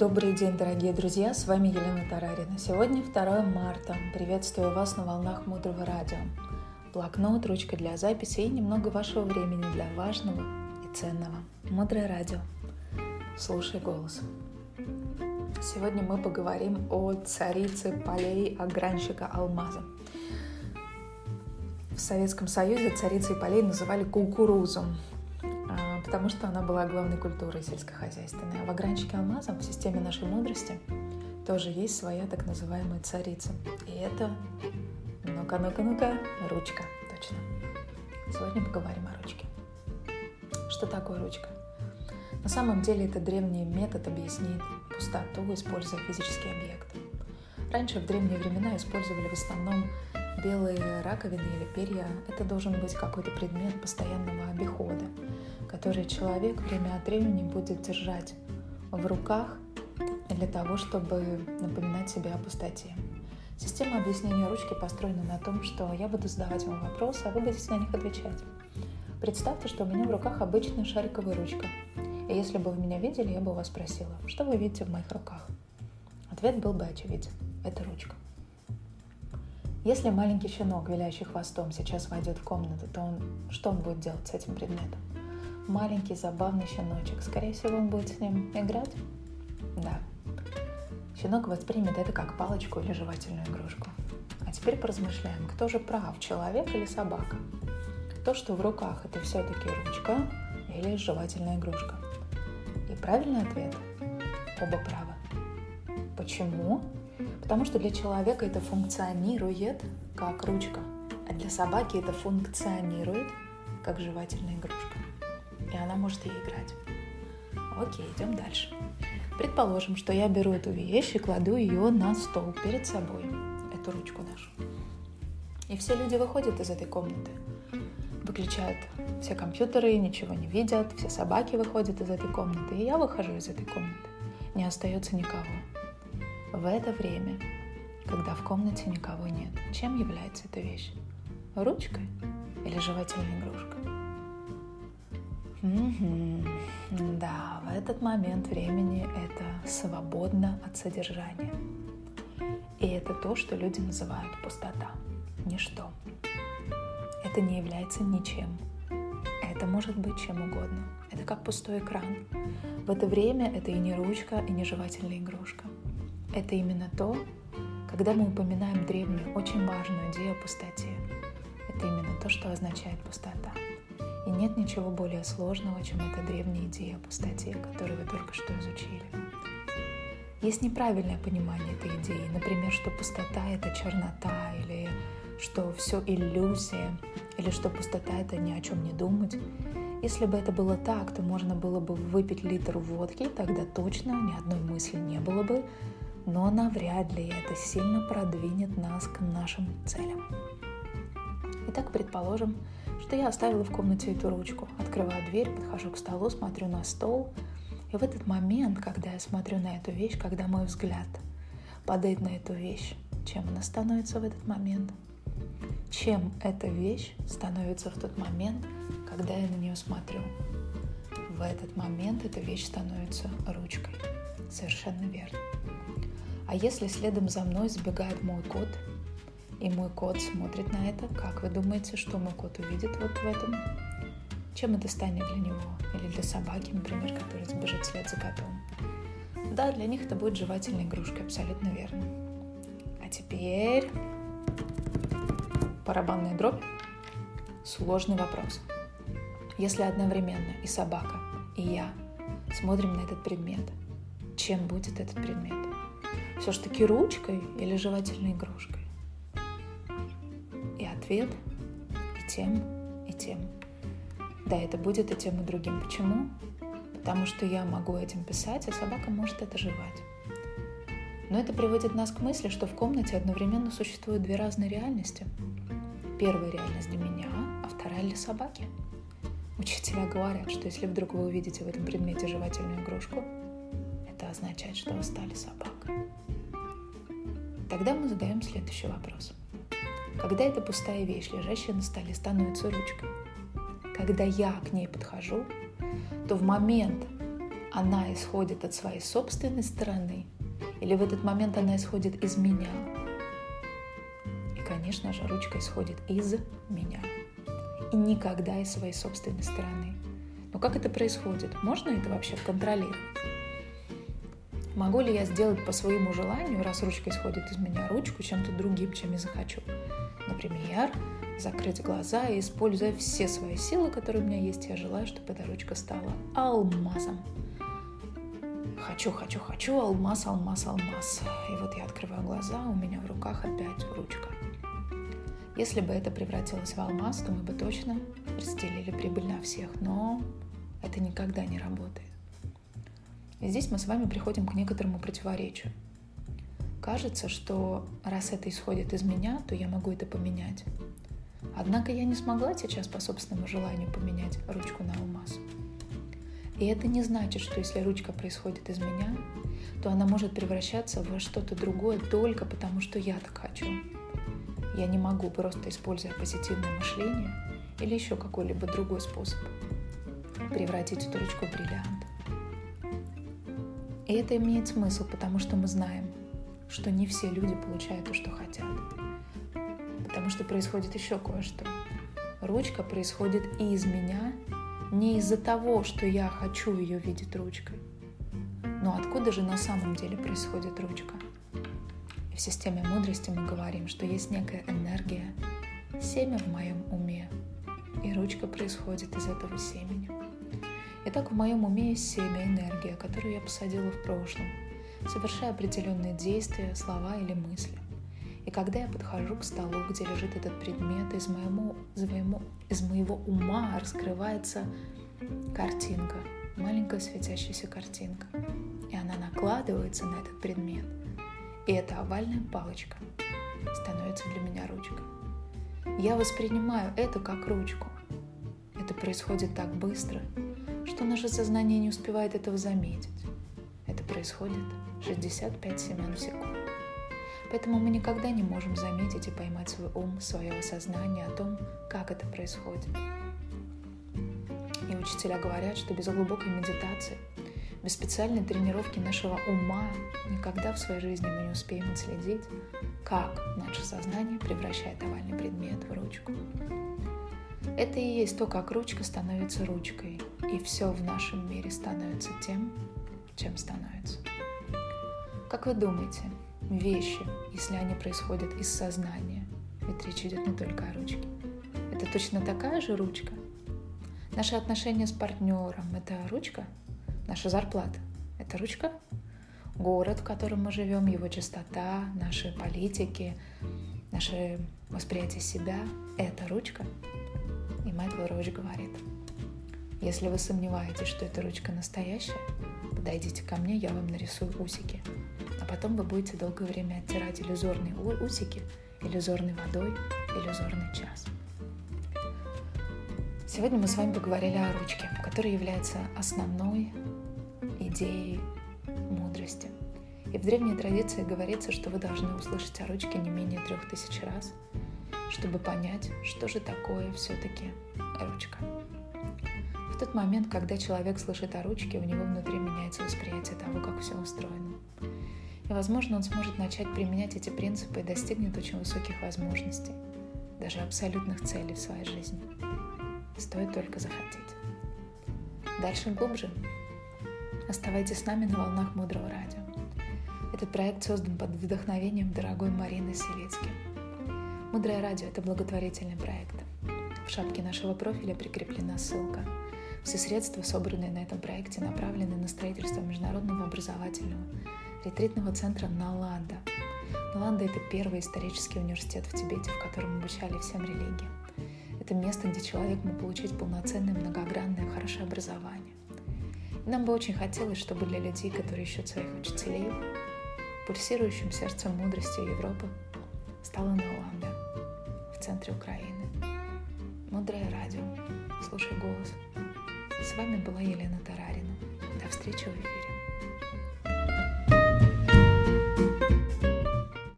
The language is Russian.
Добрый день, дорогие друзья! С вами Елена Тарарина. Сегодня 2 марта. Приветствую вас на волнах Мудрого Радио. Блокнот, ручка для записи и немного вашего времени для важного и ценного. Мудрое Радио. Слушай голос. Сегодня мы поговорим о царице полей огранщика алмаза. В Советском Союзе царицей полей называли кукурузу потому что она была главной культурой сельскохозяйственной. А в огранчике алмаза в системе нашей мудрости тоже есть своя так называемая царица. И это, ну-ка, ну-ка, ну-ка, ручка, точно. Сегодня поговорим о ручке. Что такое ручка? На самом деле это древний метод объяснить пустоту, используя физический объект. Раньше в древние времена использовали в основном белые раковины или перья. Это должен быть какой-то предмет постоянного обихода, который человек время от времени будет держать в руках для того, чтобы напоминать себе о пустоте. Система объяснения ручки построена на том, что я буду задавать вам вопросы, а вы будете на них отвечать. Представьте, что у меня в руках обычная шариковая ручка. И если бы вы меня видели, я бы вас спросила, что вы видите в моих руках? Ответ был бы очевиден. Это ручка. Если маленький щенок, виляющий хвостом, сейчас войдет в комнату, то он что он будет делать с этим предметом? маленький забавный щеночек. Скорее всего, он будет с ним играть? Да. Щенок воспримет это как палочку или жевательную игрушку. А теперь поразмышляем, кто же прав, человек или собака? То, что в руках, это все-таки ручка или жевательная игрушка. И правильный ответ – оба правы. Почему? Потому что для человека это функционирует как ручка, а для собаки это функционирует как жевательная игрушка и она может ей играть. Окей, идем дальше. Предположим, что я беру эту вещь и кладу ее на стол перед собой, эту ручку нашу. И все люди выходят из этой комнаты, выключают все компьютеры, ничего не видят, все собаки выходят из этой комнаты, и я выхожу из этой комнаты. Не остается никого. В это время, когда в комнате никого нет, чем является эта вещь? Ручкой или жевательной игрушкой? Угу. Да, в этот момент времени это свободно от содержания. И это то, что люди называют пустота. Ничто. Это не является ничем. Это может быть чем угодно. Это как пустой экран. В это время это и не ручка, и не жевательная игрушка. Это именно то, когда мы упоминаем древнюю, очень важную идею о пустоте. Это именно то, что означает пустота. И нет ничего более сложного, чем эта древняя идея о пустоте, которую вы только что изучили. Есть неправильное понимание этой идеи, например, что пустота — это чернота, или что все иллюзия, или что пустота — это ни о чем не думать. Если бы это было так, то можно было бы выпить литр водки, тогда точно ни одной мысли не было бы, но навряд ли это сильно продвинет нас к нашим целям. Итак, предположим, что я оставила в комнате эту ручку. Открываю дверь, подхожу к столу, смотрю на стол. И в этот момент, когда я смотрю на эту вещь, когда мой взгляд падает на эту вещь, чем она становится в этот момент? Чем эта вещь становится в тот момент, когда я на нее смотрю? В этот момент эта вещь становится ручкой. Совершенно верно. А если следом за мной сбегает мой кот – и мой кот смотрит на это. Как вы думаете, что мой кот увидит вот в этом? Чем это станет для него? Или для собаки, например, которая сбежит вслед за котом? Да, для них это будет жевательной игрушкой, абсолютно верно. А теперь барабанная дробь. Сложный вопрос. Если одновременно и собака, и я смотрим на этот предмет, чем будет этот предмет? Все-таки ручкой или жевательной игрушкой? ответ и тем, и тем. Да, это будет и тем, и другим. Почему? Потому что я могу этим писать, а собака может это жевать. Но это приводит нас к мысли, что в комнате одновременно существуют две разные реальности. Первая реальность для меня, а вторая для собаки. Учителя говорят, что если вдруг вы увидите в этом предмете жевательную игрушку, это означает, что вы стали собакой. Тогда мы задаем следующий вопрос. Когда эта пустая вещь, лежащая на столе, становится ручкой, когда я к ней подхожу, то в момент, она исходит от своей собственной стороны, или в этот момент она исходит из меня. И, конечно же, ручка исходит из меня. И никогда из своей собственной стороны. Но как это происходит? Можно это вообще контролировать? Могу ли я сделать по своему желанию, раз ручка исходит из меня, ручку чем-то другим, чем я захочу? Например, закрыть глаза и, используя все свои силы, которые у меня есть, я желаю, чтобы эта ручка стала алмазом. Хочу, хочу, хочу, алмаз, алмаз, алмаз. И вот я открываю глаза, у меня в руках опять ручка. Если бы это превратилось в алмаз, то мы бы точно разделили прибыль на всех, но это никогда не работает. И здесь мы с вами приходим к некоторому противоречию. Кажется, что раз это исходит из меня, то я могу это поменять. Однако я не смогла сейчас по собственному желанию поменять ручку на алмаз. И это не значит, что если ручка происходит из меня, то она может превращаться во что-то другое только потому, что я так хочу. Я не могу, просто используя позитивное мышление или еще какой-либо другой способ, превратить эту ручку в бриллиант. И это имеет смысл, потому что мы знаем, что не все люди получают то, что хотят. Потому что происходит еще кое-что. Ручка происходит и из меня, не из-за того, что я хочу ее видеть ручкой. Но откуда же на самом деле происходит ручка? И в системе мудрости мы говорим, что есть некая энергия, семя в моем уме, и ручка происходит из этого семени. Итак, в моем уме есть семя, энергия, которую я посадила в прошлом – совершая определенные действия, слова или мысли. И когда я подхожу к столу, где лежит этот предмет, из, моему, из, моему, из моего ума раскрывается картинка, маленькая светящаяся картинка. И она накладывается на этот предмет. И эта овальная палочка становится для меня ручкой. Я воспринимаю это как ручку. Это происходит так быстро, что наше сознание не успевает этого заметить. Это происходит 65 семян в секунду. Поэтому мы никогда не можем заметить и поймать свой ум, свое осознание о том, как это происходит. И учителя говорят, что без глубокой медитации, без специальной тренировки нашего ума никогда в своей жизни мы не успеем отследить, как наше сознание превращает овальный предмет в ручку. Это и есть то, как ручка становится ручкой, и все в нашем мире становится тем, чем становится. Как вы думаете, вещи, если они происходят из сознания, ведь речь идет не только о ручке, это точно такая же ручка? Наши отношения с партнером – это ручка? Наша зарплата – это ручка? Город, в котором мы живем, его чистота, наши политики, наше восприятие себя – это ручка? Майкл Роуч говорит, если вы сомневаетесь, что эта ручка настоящая, подойдите ко мне, я вам нарисую усики а потом вы будете долгое время оттирать иллюзорные усики иллюзорной водой, иллюзорный час. Сегодня мы с вами поговорили о ручке, которая является основной идеей мудрости. И в древней традиции говорится, что вы должны услышать о ручке не менее трех тысяч раз, чтобы понять, что же такое все-таки ручка. В тот момент, когда человек слышит о ручке, у него внутри меняется восприятие того, как все устроено. И, возможно, он сможет начать применять эти принципы и достигнет очень высоких возможностей, даже абсолютных целей в своей жизни. Стоит только захотеть. Дальше глубже. Оставайтесь с нами на волнах Мудрого Радио. Этот проект создан под вдохновением дорогой Марины Селецки. Мудрое радио – это благотворительный проект. В шапке нашего профиля прикреплена ссылка. Все средства, собранные на этом проекте, направлены на строительство международного образовательного ретритного центра Наланда. Наланда – это первый исторический университет в Тибете, в котором обучали всем религиям. Это место, где человек мог получить полноценное, многогранное, хорошее образование. И нам бы очень хотелось, чтобы для людей, которые ищут своих учителей, пульсирующим сердцем мудрости Европы стала Наланда в центре Украины. Мудрое радио. Слушай голос. С вами была Елена Тарарина. До встречи в эфире.